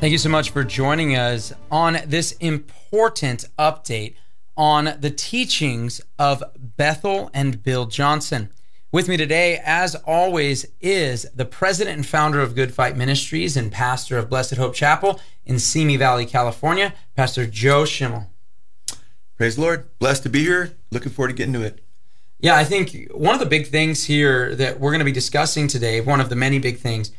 Thank you so much for joining us on this important update on the teachings of Bethel and Bill Johnson. With me today, as always, is the president and founder of Good Fight Ministries and pastor of Blessed Hope Chapel in Simi Valley, California, Pastor Joe Schimmel. Praise the Lord. Blessed to be here. Looking forward to getting to it. Yeah, I think one of the big things here that we're going to be discussing today, one of the many big things,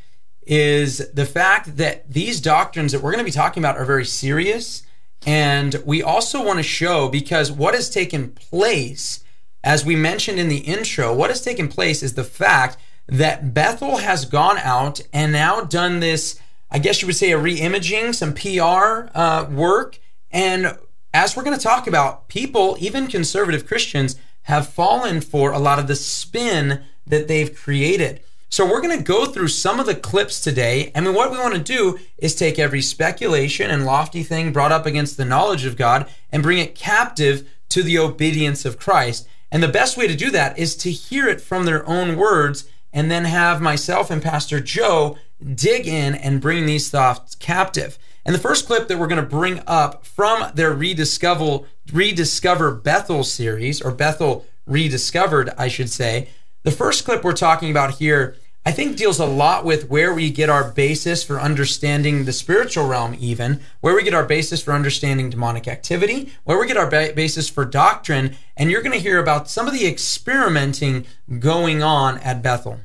is the fact that these doctrines that we're going to be talking about are very serious. And we also want to show because what has taken place, as we mentioned in the intro, what has taken place is the fact that Bethel has gone out and now done this, I guess you would say, a re imaging, some PR uh, work. And as we're going to talk about, people, even conservative Christians, have fallen for a lot of the spin that they've created. So we're going to go through some of the clips today. I mean, what we want to do is take every speculation and lofty thing brought up against the knowledge of God and bring it captive to the obedience of Christ. And the best way to do that is to hear it from their own words and then have myself and Pastor Joe dig in and bring these thoughts captive. And the first clip that we're going to bring up from their rediscover rediscover Bethel series or Bethel rediscovered, I should say. The first clip we're talking about here I think deals a lot with where we get our basis for understanding the spiritual realm, even where we get our basis for understanding demonic activity, where we get our ba- basis for doctrine. And you're going to hear about some of the experimenting going on at Bethel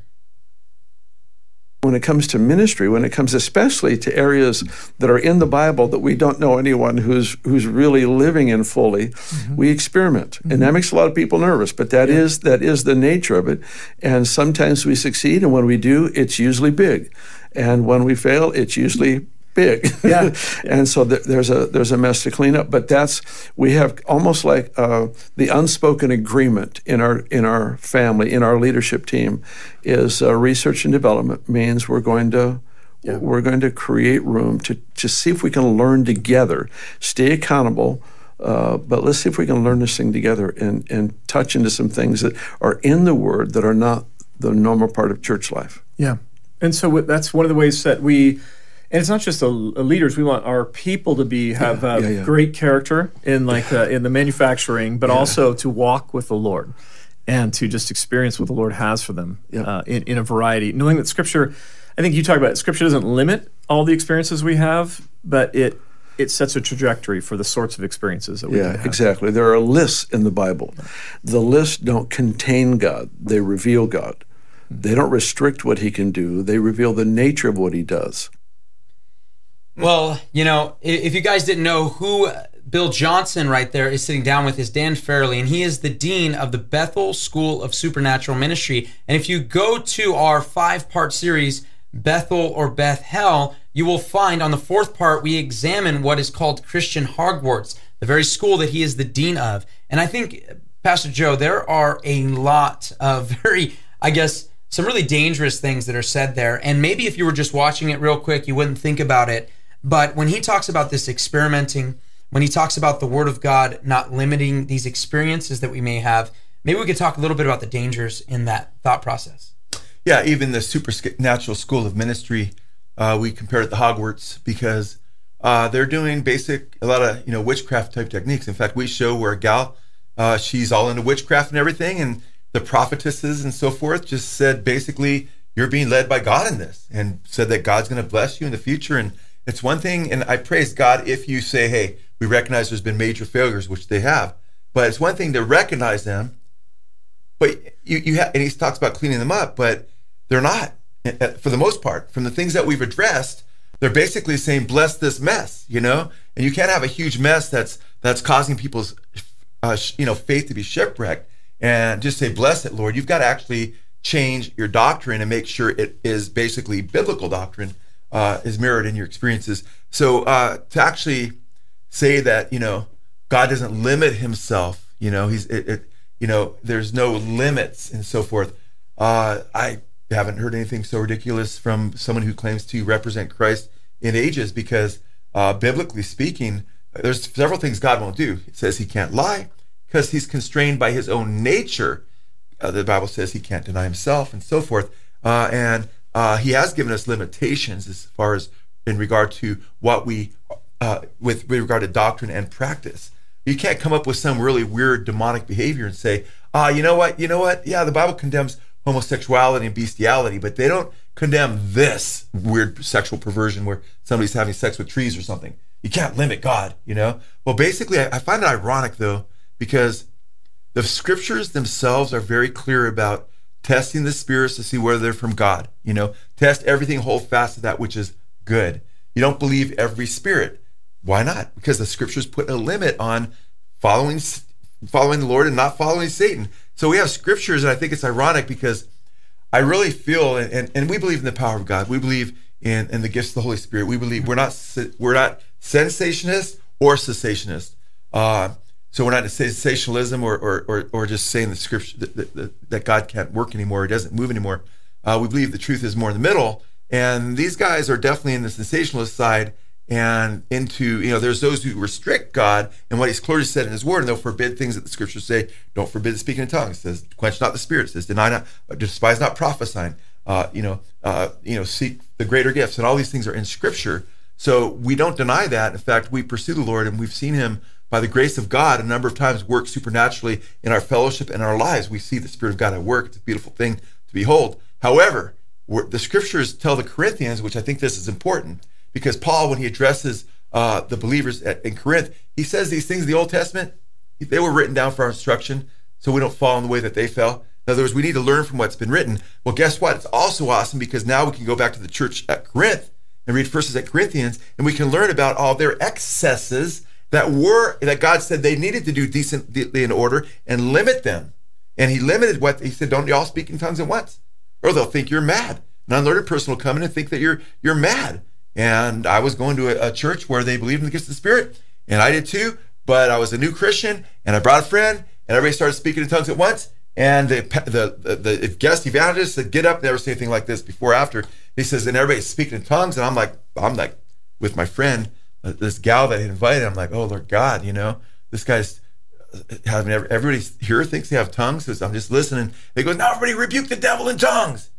when it comes to ministry, when it comes especially to areas that are in the Bible that we don't know anyone who's who's really living in fully, mm-hmm. we experiment, mm-hmm. and that makes a lot of people nervous. But that yeah. is that is the nature of it, and sometimes we succeed, and when we do, it's usually big, and when we fail, it's usually big. Yeah. and so th- there's a there's a mess to clean up. But that's we have almost like uh, the unspoken agreement in our in our family in our leadership team is uh, research and development means we're going to. Yeah. We're going to create room to, to see if we can learn together, stay accountable, uh, but let's see if we can learn this thing together and, and touch into some things that are in the Word that are not the normal part of church life. Yeah. And so that's one of the ways that we and it's not just the leaders. We want our people to be have yeah, uh, yeah, yeah. great character in like uh, in the manufacturing, but also to walk with the Lord and to just experience what the Lord has for them uh, in, in a variety. Knowing that Scripture, I think you talk about it, Scripture doesn't limit all the experiences we have, but it it sets a trajectory for the sorts of experiences that we yeah exactly. There are lists in the bible. The lists don't contain god. They reveal god. They don't restrict what he can do. They reveal the nature of what he does well, you know, if you guys didn't know who Bill Johnson right there is sitting down with is Dann Farrelly, and he is the dean of the Bethel School of Supernatural Ministry. And if you go to our five part series, Bethel or Beth Hell, you will find on the fourth part, we examine what is called Christian Hogwarts, the very school that he is the dean of. And I think, Pastor Joe, there are a lot of very, I guess, some really dangerous things that are said there. And maybe if you were just watching it real quick, you wouldn't think about it. But when he talks about this experimenting, when he talks about the Word of God not limiting these experiences that we may have, maybe we could talk a little bit about the dangers in that thought process. Yeah, even the supernatural school of ministry, uh, we compare it to Hogwarts because uh, they're doing basic, a lot of you know witchcraft type techniques. In fact, we show where a gal, uh, she's all into witchcraft and everything, and the prophetesses and so forth just said basically you're being led by God in this, and said that God's going to bless you in the future and it's one thing, and I praise God if you say, hey, we recognize there's been major failures, which they have. But it's one thing to recognize them, but you, you have, and he talks about cleaning them up, but they're not eh, eh, for the most part. From the things that we've addressed, they're basically saying, bless this mess, you know? And you can't have a huge mess that's that's causing people's uh, you know faith to be shipwrecked and just say bless it lord you've got to actually change your doctrine and make sure it is basically biblical doctrine uh, is mirrored in your experiences. So uh, to actually say that you know God doesn't limit Himself, you know He's it, it you know there's no limits and so forth. Uh, I haven't heard anything so ridiculous from someone who claims to represent Christ in ages because uh, biblically speaking, there's several things God won't do. It says He can't lie because He's constrained by His own nature. Uh, the Bible says He can't deny Himself and so forth. Uh, and uh, he has given us limitations as far as in regard to what we, uh, with, with regard to doctrine and practice. You can't come up with some really weird demonic behavior and say, ah, you know what, you know what? Yeah, the Bible condemns homosexuality and bestiality, but they don't condemn this weird sexual perversion where somebody's having sex with trees or something. You can't limit God, you know? Well, basically, I, I find it ironic though, because the scriptures themselves are very clear about testing the spirits to see whether they're from God. You know, test everything, hold fast to that which is good. You don't believe every spirit. Why not? Because the scriptures put a limit on following following the Lord and not following Satan. So we have scriptures, and I think it's ironic because I really feel, and, and we believe in the power of God. We believe in, in the gifts of the Holy Spirit. We believe we're not we're not cessationists or cessationists. Uh, so we're not sensationalism or, or, or, or just saying the scripture that, that, that, God can't work anymore, He doesn't move anymore. Uh, we believe the truth is more in the middle. And these guys are definitely in the sensationalist side and into, you know, there's those who restrict God and what He's clearly said in His Word, and they'll forbid things that the scriptures say. Don't forbid speaking in tongues. It says, quench not the spirit. It says, deny not, despise not prophesying. Uh, you know, uh, you know, seek the greater gifts, and all these things are in Scripture. So we don't deny that. In fact, we pursue the Lord, and we've seen Him by the grace of God, a number of times work supernaturally in our fellowship and our lives. We see the Spirit of God at work. It's a beautiful thing to behold. However, the scriptures tell the Corinthians, which I think this is important, because Paul, when he addresses uh, the believers at, in Corinth, he says these things in the Old Testament, they were written down for our instruction, so we don't fall in the way that they fell. In other words, we need to learn from what's been written. Well, guess what? It's also awesome because now we can go back to the church at Corinth and read verses at Corinthians, and we can learn about all their excesses that were that God said they needed to do decently in order and limit them. And he limited what he said, don't y'all speak in tongues at once? Or they'll think you're mad. An unlearned person will come in and think that you're you're mad. And I was going to a, a church where they believed in the gifts of the Spirit, and I did too. But I was a new Christian, and I brought a friend, and everybody started speaking in tongues at once. And the the the, the guest evangelist said, "Get up!" Never say anything like this before after. He says, and everybody's speaking in tongues, and I'm like, I'm like with my friend, this gal that he invited, I'm like, oh Lord God, you know, this guy's uh, having everybody here thinks they have tongues. So I'm just listening. They go, now everybody rebuke the devil in tongues.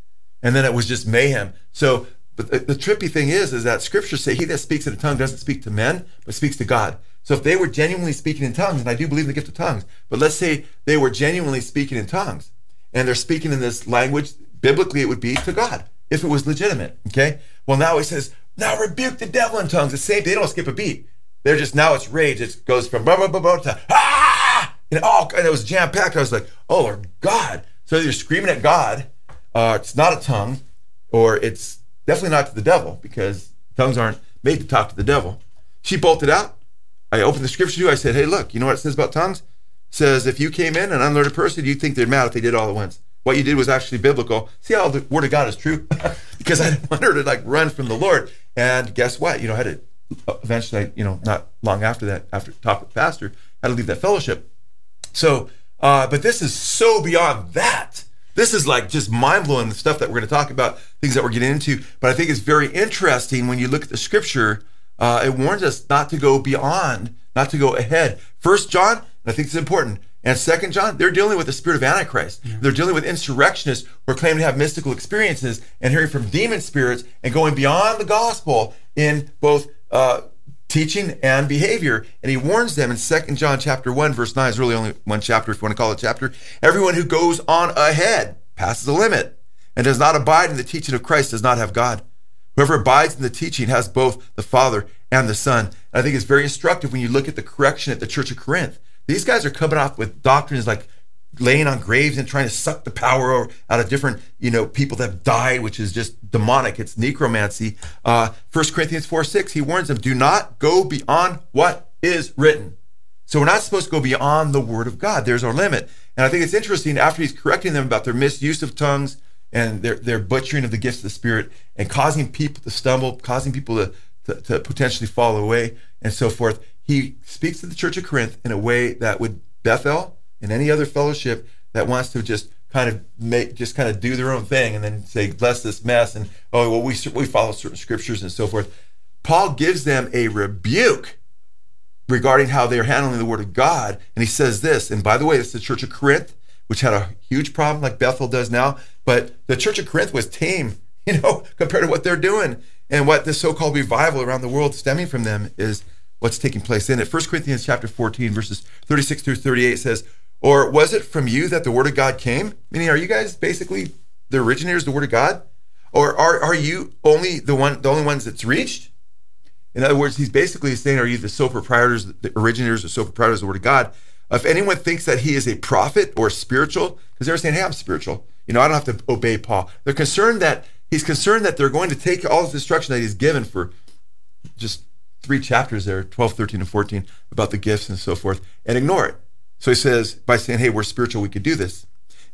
And then it was just mayhem. So, but the, the trippy thing is, is that scriptures say he that speaks in a tongue doesn't speak to men, but speaks to God. So if they were genuinely speaking in tongues, and I do believe in the gift of tongues, but let's say they were genuinely speaking in tongues, and they're speaking in this language, biblically it would be to God, if it was legitimate. Okay. Well, now he says, now rebuke the devil in tongues. The same. They don't skip a beat. They're just now it's rage. It goes from blah blah blah blah to ah, and all and it was jam packed. I was like, oh Lord God. So you're screaming at God. Uh, it's not a tongue, or it's definitely not to the devil because tongues aren't made to talk to the devil. She bolted out. I opened the scripture to you. I said, hey, look, you know what it says about tongues? It says if you came in an unlearned person, you'd think they're mad if they did all at once. What you did was actually biblical. See how the word of God is true? because I didn't want her to like run from the Lord. And guess what? You know, I had to eventually, you know, not long after that, after talk with pastor, had to leave that fellowship. So, uh, but this is so beyond that. This is like just mind blowing the stuff that we're going to talk about, things that we're getting into. But I think it's very interesting when you look at the scripture. Uh, it warns us not to go beyond, not to go ahead. First John, I think it's important. And Second John, they're dealing with the spirit of Antichrist. Yeah. They're dealing with insurrectionists who are claiming to have mystical experiences and hearing from demon spirits and going beyond the gospel in both uh, teaching and behavior. And he warns them in Second John chapter 1, verse 9 is really only one chapter, if you want to call it a chapter. Everyone who goes on ahead passes the limit and does not abide in the teaching of Christ does not have God. Whoever abides in the teaching has both the Father and the Son. And I think it's very instructive when you look at the correction at the Church of Corinth. These guys are coming off with doctrines like laying on graves and trying to suck the power out of different, you know, people that have died, which is just demonic. It's necromancy. Uh, 1 Corinthians 4 6, he warns them, do not go beyond what is written. So we're not supposed to go beyond the word of God. There's our limit. And I think it's interesting after he's correcting them about their misuse of tongues and they're they're butchering of the gifts of the Spirit and causing people to stumble, causing people to, to, to potentially fall away, and so forth. He speaks to the church of Corinth in a way that would Bethel and any other fellowship that wants to just kind of make just kind of do their own thing and then say bless this mess and oh well we we follow certain scriptures and so forth. Paul gives them a rebuke regarding how they're handling the word of God, and he says this. And by the way, it's the church of Corinth, which had a huge problem like Bethel does now, but the church of Corinth was tame, you know, compared to what they're doing and what this so-called revival around the world stemming from them is what's taking place in it. 1 Corinthians chapter 14 verses 36 through 38 says, "Or was it from you that the word of God came?" Meaning, are you guys basically the originators of the word of God? Or are, are you only the one the only ones that's reached? In other words, he's basically saying, Are you the sole proprietors, the originators or sole proprietors of the Word of God? If anyone thinks that he is a prophet or spiritual, because they're saying, Hey, I'm spiritual. You know, I don't have to obey Paul. They're concerned that he's concerned that they're going to take all this instruction that he's given for just three chapters there 12, 13, and 14 about the gifts and so forth and ignore it. So he says, by saying, Hey, we're spiritual, we could do this.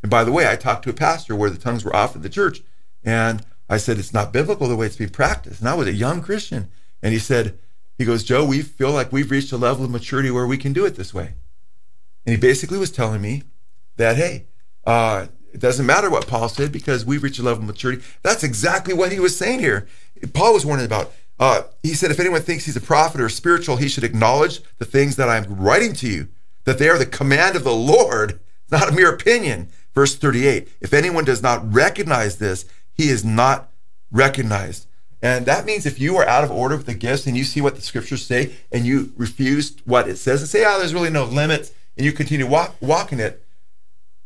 And by the way, I talked to a pastor where the tongues were off at the church. And I said, It's not biblical the way it's being practiced. And I was a young Christian. And he said, he goes, Joe, we feel like we've reached a level of maturity where we can do it this way. And he basically was telling me that, hey, uh, it doesn't matter what Paul said because we've reached a level of maturity. That's exactly what he was saying here. Paul was warning about. Uh, he said, if anyone thinks he's a prophet or spiritual, he should acknowledge the things that I'm writing to you, that they are the command of the Lord, not a mere opinion. Verse 38 If anyone does not recognize this, he is not recognized. And that means if you are out of order with the gifts and you see what the scriptures say and you refuse what it says and say, oh, there's really no limits, and you continue walk, walking it,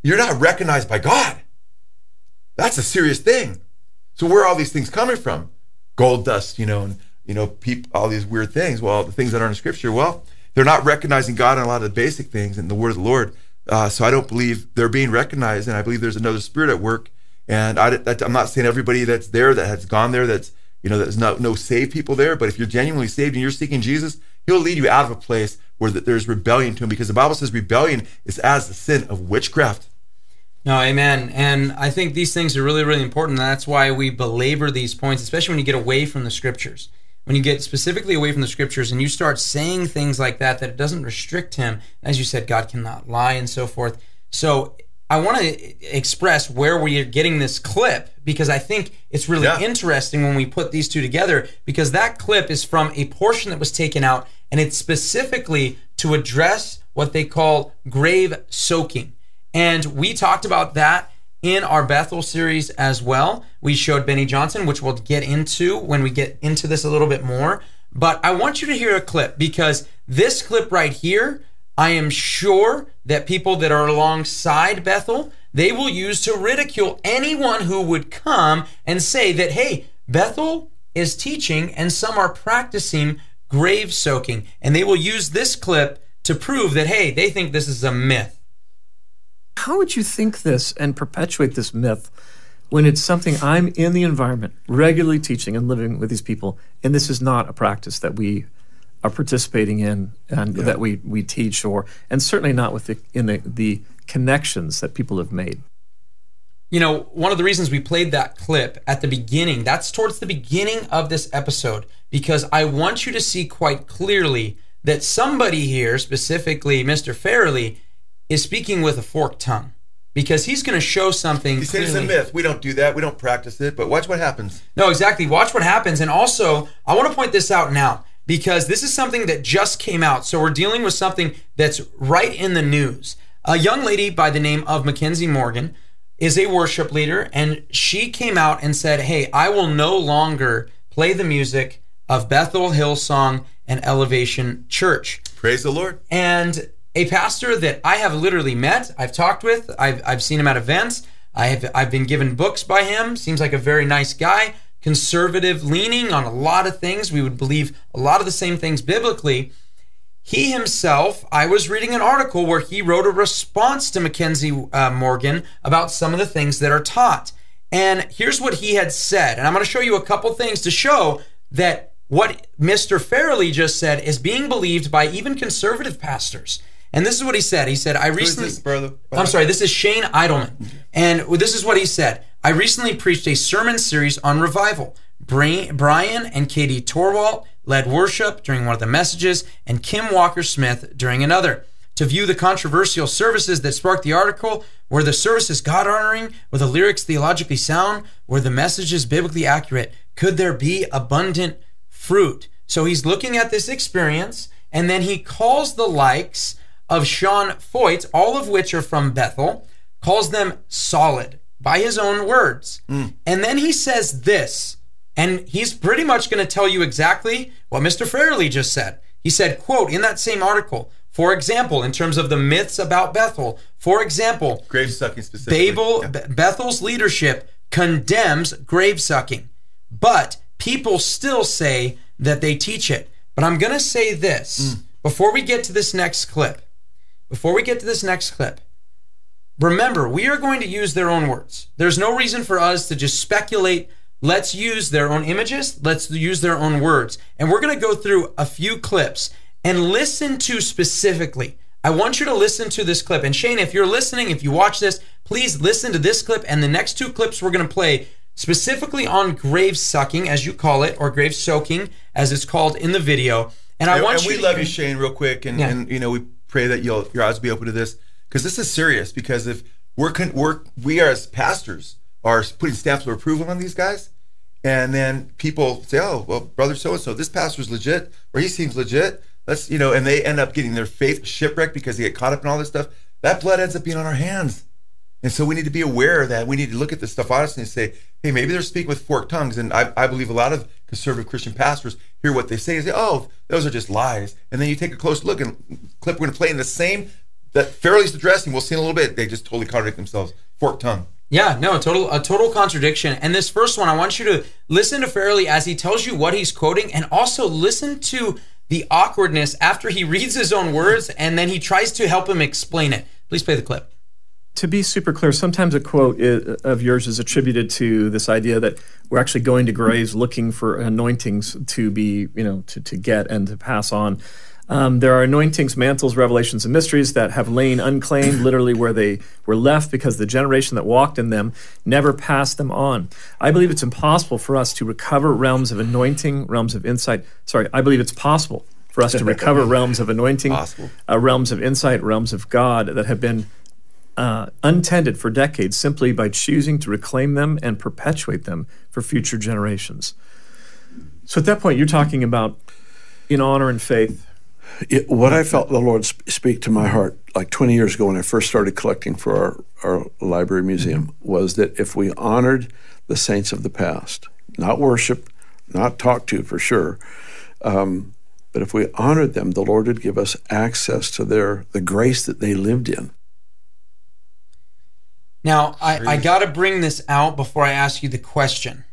you're not recognized by God. That's a serious thing. So where are all these things coming from? Gold dust, you know, and you know, all these weird things. Well, the things that aren't in scripture, well, they're not recognizing God on a lot of the basic things in the word of the Lord. Uh, so I don't believe they're being recognized, and I believe there's another spirit at work. And I, am not saying everybody that's there that has gone there that's you know, there's no, no saved people there, but if you're genuinely saved and you're seeking Jesus, he'll lead you out of a place where there's rebellion to him because the Bible says rebellion is as the sin of witchcraft. No, amen. And I think these things are really, really important. That's why we belabor these points, especially when you get away from the scriptures. When you get specifically away from the scriptures and you start saying things like that, that it doesn't restrict him. As you said, God cannot lie and so forth. So I want to express where we are getting this clip because I think it's really yeah. interesting when we put these two together because that clip is from a portion that was taken out and it's specifically to address what they call grave soaking. And we talked about that in our Bethel series as well. We showed Beni Johnson, which we'll get into when we get into this a little bit more. But I want you to hear a clip because this clip right here I am sure that people that are alongside Bethel, they will use to ridicule anyone who would come and say that, hey, Bethel is teaching and some are practicing grave soaking. And they will use this clip to prove that, hey, they think this is a myth. How would you think this and perpetuate this myth when it's something I'm in the environment, regularly teaching and living with these people, and this is not a practice that we are participating in and yeah. that we, we teach or and certainly not with the in the, the connections that people have made you know one of the reasons we played that clip at the beginning that's towards the beginning of this episode because i want you to see quite clearly that somebody here specifically mr Farrelly is speaking with a forked tongue because he's going to show something. He says it's a myth. We don't do that. We don't practice it. But watch what happens. No, exactly. Watch what happens. And also, I want to point this out now because this is something that just came out. So we're dealing with something that's right in the news. A young lady by the name of Mackenzie Morgan is a worship leader, and she came out and said, Hey, I will no longer play the music of Bethel Hillsong and Elevation Church. Praise the Lord. And a pastor that I have literally met, I've talked with, I've, I've seen him at events, I have, I've been given books by him, seems like a very nice guy conservative leaning on a lot of things. We would believe a lot of the same things biblically. He himself, I was reading an article where he wrote a response to Mackenzie uh, Morgan about some of the things that are taught. And here's what he had said. And I'm going to show you a couple things to show that what Mr. Farrelly just said is being believed by even conservative pastors. And this is what he said. He said, I recently. this, brother? I'm sorry, this is Shane Idleman. And this is what he said. I recently preached a sermon series on revival. Brian and Katie Torwalt led worship during one of the messages, and Kim Walker Smith during another. To view the controversial services that sparked the article, were the services God honoring? Were the lyrics theologically sound? Were the messages biblically accurate? Could there be abundant fruit? So he's looking at this experience, and then he calls the likes of Sean Feucht, all of which are from Bethel, calls them solid by his own words. Mm. And then he says this, and he's pretty much going to tell you exactly what Mr. Farrelly just said. He said, quote, in that same article, for example, in terms of the myths about Bethel, for example, grave sucking specifically. Babel, yeah. Bethel's leadership condemns grave sucking, but people still say that they teach it. But I'm going to say this mm. before we get to this next clip. Before we get to this next clip, remember, we are going to use their own words. There's no reason for us to just speculate. Let's use their own images. Let's use their own words. And we're going to go through a few clips and listen to specifically. I want you to listen to this clip. And Shane, if you're listening, if you watch this, please listen to this clip and the next two clips we're going to play specifically on grave sucking, as you call it, or grave soaking, as it's called in the video. And I and, want and you. we to, love you, Shane, real quick, and, yeah. and you know we pray that you'll your eyes be open to this because this is serious. Because if we're con- we're we are as pastors are putting stamps of approval on these guys, and then people say, "Oh, well, brother so and so, this pastor's legit, or he seems legit." Let's you know, and they end up getting their faith shipwrecked because they get caught up in all this stuff. That blood ends up being on our hands, and so we need to be aware that we need to look at this stuff honestly and say, "Hey, maybe they're speaking with forked tongues." And I, I believe a lot of conservative Christian pastors hear what they say and say, "Oh, those are just lies." And then you take a close look and clip we're going to play in the same that Farrelly's addressing. We'll see in a little bit. They just totally contradict themselves. Forked tongue. Yeah, no, a total a total contradiction. And this first one, I want you to listen to Farrelly as he tells you what he's quoting, and also listen to the awkwardness after he reads his own words and then he tries to help him explain it. Please play the clip. To be super clear, sometimes a quote of yours is attributed to this idea that we're actually going to graves looking for anointings to be, you know, to, to get and to pass on. Um, there are anointings, mantles, revelations, and mysteries that have lain unclaimed, literally where they were left because the generation that walked in them never passed them on. I believe it's impossible for us to recover realms of anointing, realms of insight. Sorry, I believe it's possible for us to recover realms of anointing, uh, realms of insight, realms of God that have been uh, untended for decades simply by choosing to reclaim them and perpetuate them for future generations. So at that point, you're talking about in honor and faith it, what I felt the Lord speak to my heart like 20 years ago when I first started collecting for our, our library museum was that if we honored the saints of the past, not worship, not talk to for sure, um, but if we honored them, the Lord would give us access to their the grace that they lived in. Now, I, I got to bring this out before I ask you the question.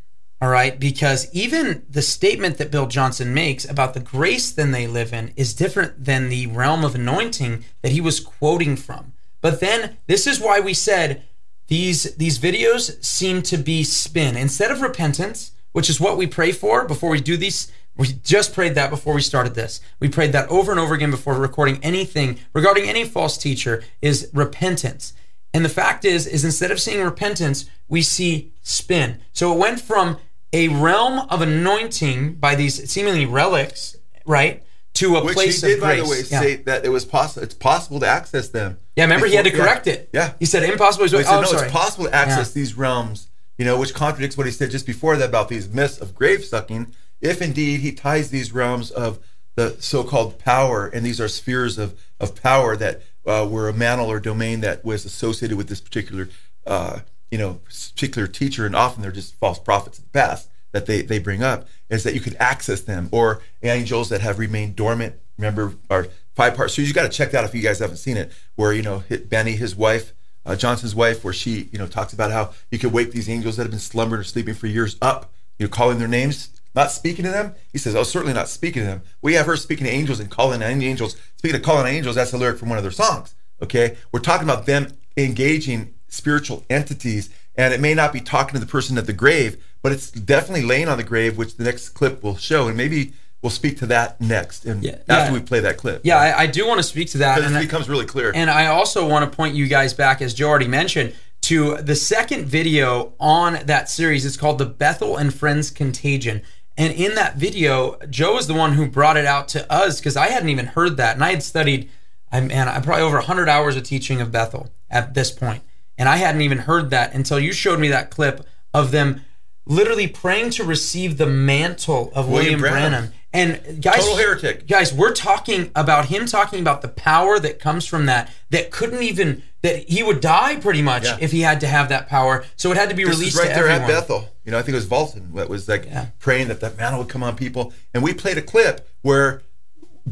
All right, because even the statement that Bill Johnson makes about the grace then they live in is different than the realm of anointing that he was quoting from. But then this is why we said these these videos seem to be spin instead of repentance, which is what we pray for before we do these. We just prayed that before we started this. We prayed that over and over again before recording anything regarding any false teacher is repentance. And the fact is, is instead of seeing repentance, we see spin. So it went from a realm of anointing by these seemingly relics, right, to a Which place he did, of grace. by the way, yeah. say that it was possible. It's possible to access them. Yeah, remember he had to correct yeah. it. Yeah. he said impossible. He oh, said, no, sorry. it's possible to access Yeah. these realms, you know, which contradicts what he said just before that about these myths of grave sucking. If indeed he ties these realms of the so-called power, and these are spheres of of power that uh, were a mantle or domain that was associated with this particular, uh, you know, particular teacher, and often they're just false prophets of the past that they they bring up, is that you could access them or angels that have remained dormant. Remember, our five parts. So you got to check that if you guys haven't seen it. Where you know Beni, his wife, uh, Johnson's wife, where she you know talks about how you could wake these angels that have been slumbering or sleeping for years up, you know, calling their names, not speaking to them. He says, "Oh, certainly not speaking to them." We have her speaking to angels and calling on angels. Speaking of calling on angels, that's a lyric from one of their songs. Okay, we're talking about them engaging spiritual entities, and it may not be talking to the person at the grave, but it's definitely laying on the grave, which the next clip will show, and maybe we'll speak to that next, and Yeah, after yeah. we play that clip. Yeah, I, I do want to speak to that. because and it becomes really clear. And I also want to point you guys back, as Joe already mentioned, to the second video on that series. It's called the Bethel and Friends Contagion. And in that video, Joe is the one who brought it out to us because I hadn't even heard that. And I had studied, I man, I probably over 100 hours of teaching of Bethel at this point, And I hadn't even heard that until you showed me that clip of them literally praying to receive the mantle of William, William Branham. Branham. And guys, Total heretic. Guys, we're talking about him talking about the power that comes from that. That couldn't even that he would die pretty much Yeah. if he had to have that power. So it had to be This released right to there everyone. at Bethel. You know, I think it was Walton that was like Yeah. praying that that mantle would come on people. And we played a clip where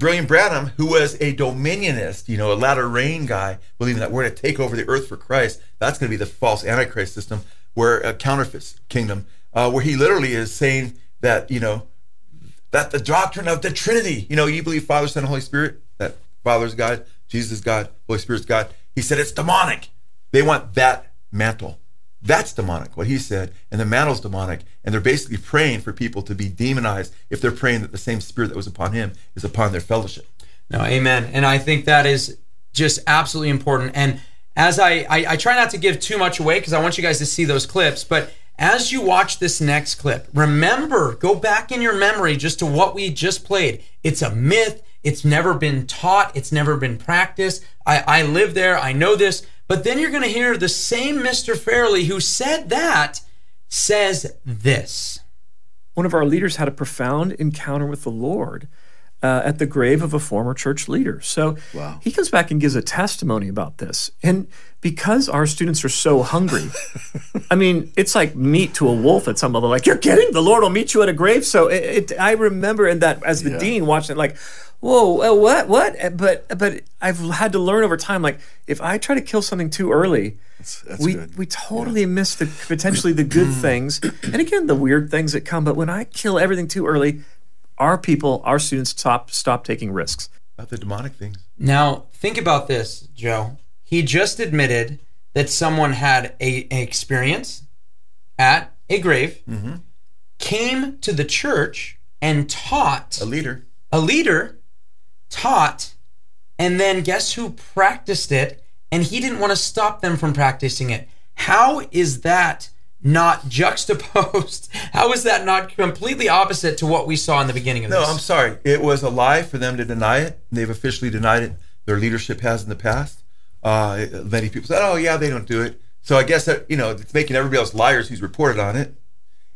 William Branham, who was a dominionist, you know, a latter rain guy, believing that we're going to take over the earth for Christ. That's going to be the false antichrist system, where a counterfeit kingdom, uh, where he literally is saying that you know that the doctrine of the Trinity, you know, you believe Father, Son, and Holy Spirit, that Father's God, Jesus is God, Holy Spirit's God. He said it's demonic. They want that mantle. That's demonic, what he said. And the mantle's demonic. And they're basically praying for people to be demonized if they're praying that the same spirit that was upon him is upon their fellowship. No, amen. And I think that is just absolutely important. And as I, I, I try not to give too much away because I want you guys to see those clips, but as you watch this next clip, remember, go back in your memory just to what we just played. It's a myth. It's never been taught. It's never been practiced. I, I live there. I know this. But then you're going to hear the same Mr. Farrelly who said that says this. One of our leaders had a profound encounter with the Lord uh, at the grave of a former church leader. So Wow. he comes back and gives a testimony about this. And because our students are so hungry, I mean, it's like meat to a wolf at some level. Like, you're kidding? The Lord will meet you at a grave. So it, it, I remember in that as the Yeah. dean watching it, like, whoa, uh, what, what? But but I've had to learn over time. Like, if I try to kill something too early, that's we good. we totally miss the potentially the good things, and again the weird things that come. But when I kill everything too early, our people, our students stop stop taking risks. About the demonic things. Now, think about this, Joe. He just admitted that someone had a, an experience at a grave, came to the church and taught A leader. a leader, taught, and then guess who practiced it? And he didn't want to stop them from practicing it. How is that not juxtaposed? How is that not completely opposite to what we saw in the beginning of No, this? I'm sorry. It was a lie for them to deny it. They've officially denied it. Their leadership has in the past. Uh, many people said, "Oh, yeah, they don't do it." So I guess that you know it's making everybody else liars who's reported on it,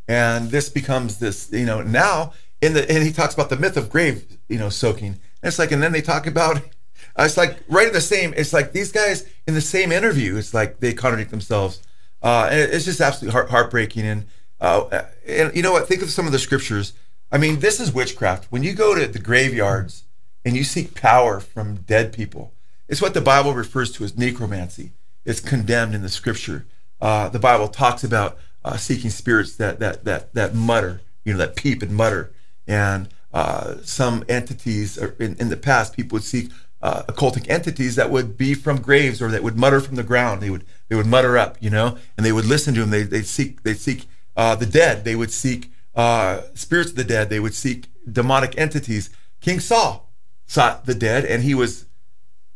and this becomes this. You know, now in the and he talks about the myth of grave, you know, soaking. It's like, and then they talk about. uh, It's like right in the same. It's like these guys in the same interview. It's like they contradict themselves, uh, and it's just absolutely heart, heartbreaking. And uh, and you know what? Think of some of the scriptures. I mean, this is witchcraft. When you go to the graveyards and you seek power from dead people, it's what the Bible refers to as necromancy. It's condemned in the Scripture. Uh, the Bible talks about uh, seeking spirits that that that that mutter, you know, that peep and mutter. And uh, some entities in, in the past, people would seek uh, occultic entities that would be from graves or that would mutter from the ground. They would they would mutter up, you know, and they would listen to them. They they seek they seek uh, the dead. They would seek uh, spirits of the dead. They would seek demonic entities. King Saul sought the dead, and he was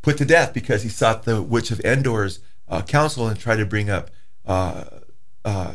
put to death because he sought the witch of Endor's uh, counsel and tried to bring up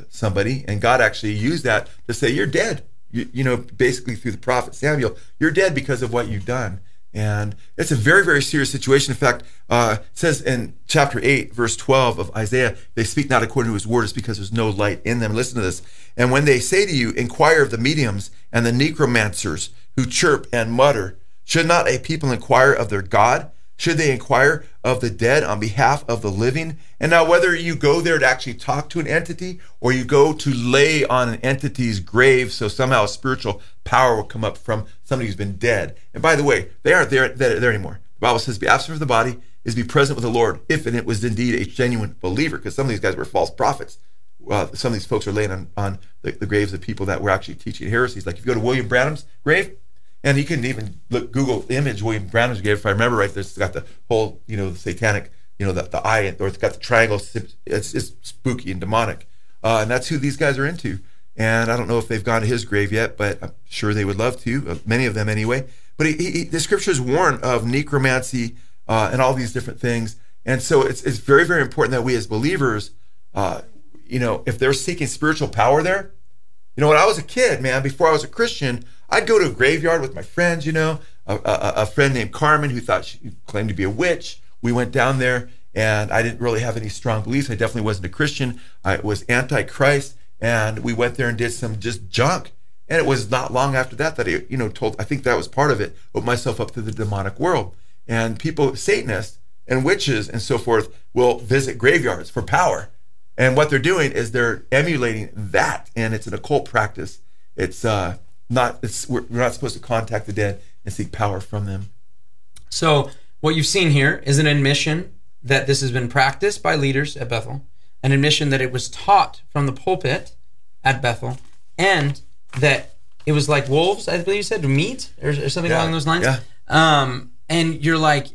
somebody. And God actually used that to say, You're dead. You, you know, basically through the prophet Samuel, you're dead because of what you've done. And it's a very, very serious situation. In fact, uh, it says in chapter 8, verse 12 of Isaiah, they speak not according to his word, it's because there's no light in them. Listen to this. And when they say to you, inquire of the mediums and the necromancers who chirp and mutter, should not a people inquire of their God? Should they inquire of the dead on behalf of the living? And now, whether you go there to actually talk to an entity or you go to lay on an entity's grave so somehow a spiritual power will come up from somebody who's been dead. And by the way, they aren't there, there, there anymore. The Bible says, be absent from the body is be present with the Lord, if and it was indeed a genuine believer, because some of these guys were false prophets. Uh, some of these folks are laying on, on the, the graves of people that were actually teaching heresies. Like if you go to William Branham's grave, and you can even look Google image William Branham's grave. If I remember right, there's got the whole, you know, the satanic, you know, the, the eye, or it's got the triangle. It's, it's spooky and demonic, uh, and that's who these guys are into. And I don't know if they've gone to his grave yet, but I'm sure they would love to, uh, many of them anyway. But he, he, the scriptures warn of necromancy uh, and all these different things. And so it's, it's very, very important that we as believers, uh, you know, if they're seeking spiritual power there, you know, when I was a kid, man, before I was a Christian, I'd go to a graveyard with my friends, you know, a, a, a friend named Carmen who thought she claimed to be a witch. We went down there and I didn't really have any strong beliefs. I definitely wasn't a Christian. I was anti-Christ, and we went there and did some just junk. And it was not long after that that I, you know, told. I think that was part of it. Opened myself up to the demonic world, and people, Satanists and witches and so forth, will visit graveyards for power. And what they're doing is they're emulating that, and it's an occult practice. It's uh, not. It's we're, we're not supposed to contact the dead and seek power from them. So what you've seen here is an admission that this has been practiced by leaders at Bethel, an admission that it was taught from the pulpit at Bethel, and that it was like wolves, I believe you said, meat or, or something Yeah, along those lines. yeah. Um, and you're like,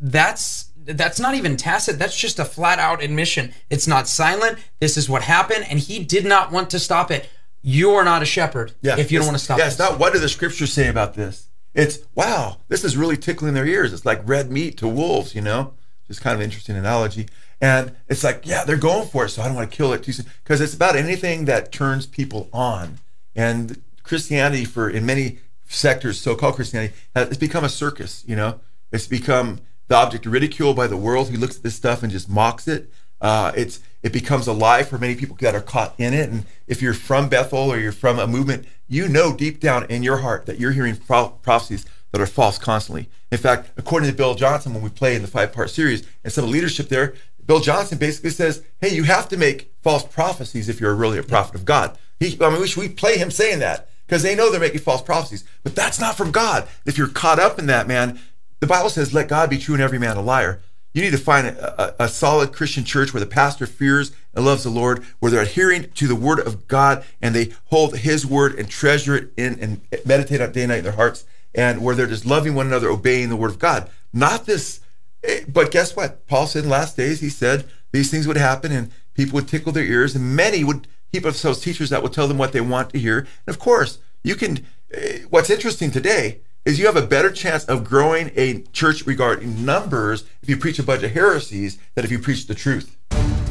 that's that's not even tacit. That's just a flat out admission. It's not silent. This is what happened, and he did not want to stop it. You are not a shepherd if you don't want to stop Yeah, it. it's not what do the scriptures say about this. It's wow, this is really tickling their ears. It's like red meat to wolves, you know. Just kind of interesting analogy. And it's like, yeah, they're going for it, so I don't want to kill it too soon because it's about anything that turns people on. And Christianity, for in many sectors, so-called Christianity, has it's become a circus. You know, it's become the object of ridicule by the world who looks at this stuff and just mocks it. Uh, it's it becomes a lie for many people that are caught in it. And if you're from Bethel or you're from a movement, you know deep down in your heart that you're hearing pro- prophecies that are false constantly. In fact, according to Bill Johnson, when we play in the five-part series and some leadership there, Bill Johnson basically says, "Hey, you have to make false prophecies if you're really a prophet of God." He, I mean, we, should- we play him saying that because they know they're making false prophecies, but that's not from God. If you're caught up in that, man, the Bible says, "Let God be true and every man a liar." You need to find a, a, a solid Christian church where the pastor fears and loves the Lord, where they're adhering to the word of God and they hold his word and treasure it in and meditate on day and night in their hearts, and where they're just loving one another, obeying the word of God. Not this, eh, but guess what? Paul said in the last days, he said these things would happen and people would tickle their ears, and many would heap up themselves teachers that would tell them what they want to hear. And of course, you can, eh, what's interesting today is you have a better chance of growing a church regarding numbers if you preach a bunch of heresies than if you preach the truth.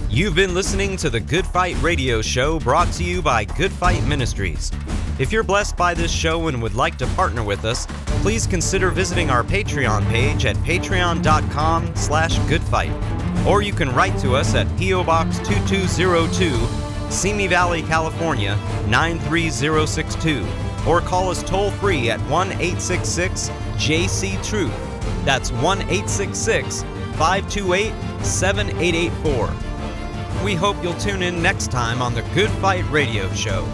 You've been listening to the Good Fight Radio Show brought to you by Good Fight Ministries. If you're blessed by this show and would like to partner with us, please consider visiting our Patreon page at patreon.com slash goodfight. Or you can write to us at P.O. Box 2202, Simi Valley, California 93062. Or call us toll free at 1 866 JC Truth. That's 1 866 528 7884. We hope you'll tune in next time on the Good Fight Radio Show.